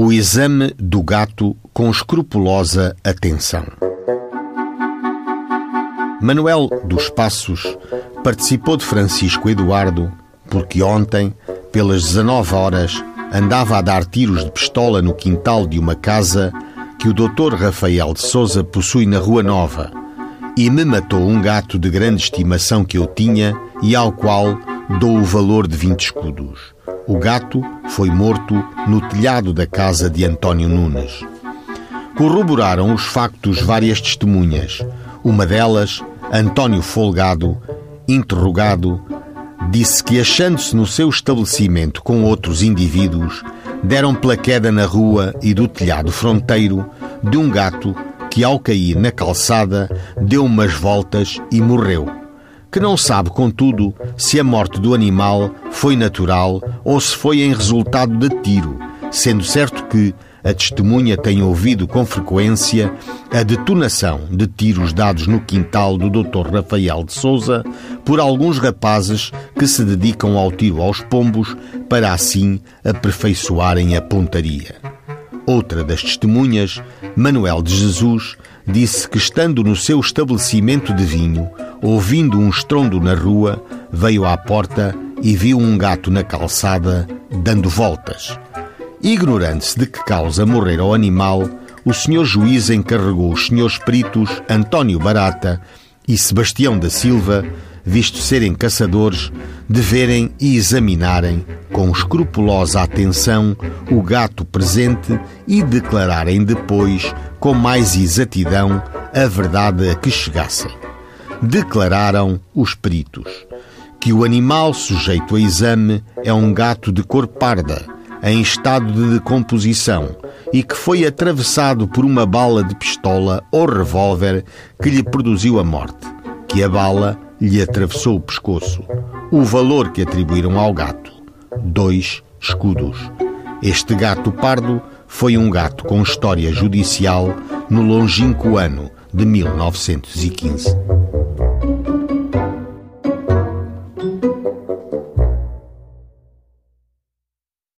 O exame do gato com escrupulosa atenção. Manuel dos Passos participou de Francisco Eduardo porque ontem, pelas 19 horas, andava a dar tiros de pistola no quintal de uma casa que o Dr. Rafael de Souza possui na Rua Nova e me matou um gato de grande estimação que eu tinha e ao qual dou o valor de 20 escudos. O gato foi morto no telhado da casa de António Nunes. Corroboraram os factos várias testemunhas. Uma delas, António Folgado, interrogado, disse que, achando-se no seu estabelecimento com outros indivíduos, deram pela queda na rua e do telhado fronteiro de um gato que, ao cair na calçada, deu umas voltas e morreu. Que não sabe, contudo, se a morte do animal foi natural ou se foi em resultado de tiro, sendo certo que a testemunha tem ouvido com frequência a detonação de tiros dados no quintal do Dr. Rafael de Souza por alguns rapazes que se dedicam ao tiro aos pombos para assim aperfeiçoarem a pontaria. Outra das testemunhas, Manuel de Jesus, disse que estando no seu estabelecimento de vinho, ouvindo um estrondo na rua, veio à porta e viu um gato na calçada dando voltas. Ignorante-se de que causa morrer o animal, o senhor juiz encarregou os senhores peritos António Barata e Sebastião da Silva visto serem caçadores, de verem e examinarem com escrupulosa atenção o gato presente e declararem depois, com mais exatidão, a verdade a que chegassem. Declararam os peritos que o animal sujeito a exame é um gato de cor parda, em estado de decomposição, e que foi atravessado por uma bala de pistola ou revólver que lhe produziu a morte, que a bala lhe atravessou o pescoço. O valor que atribuíram ao gato: dois escudos. Este gato pardo foi um gato com história judicial no longínquo ano de 1915.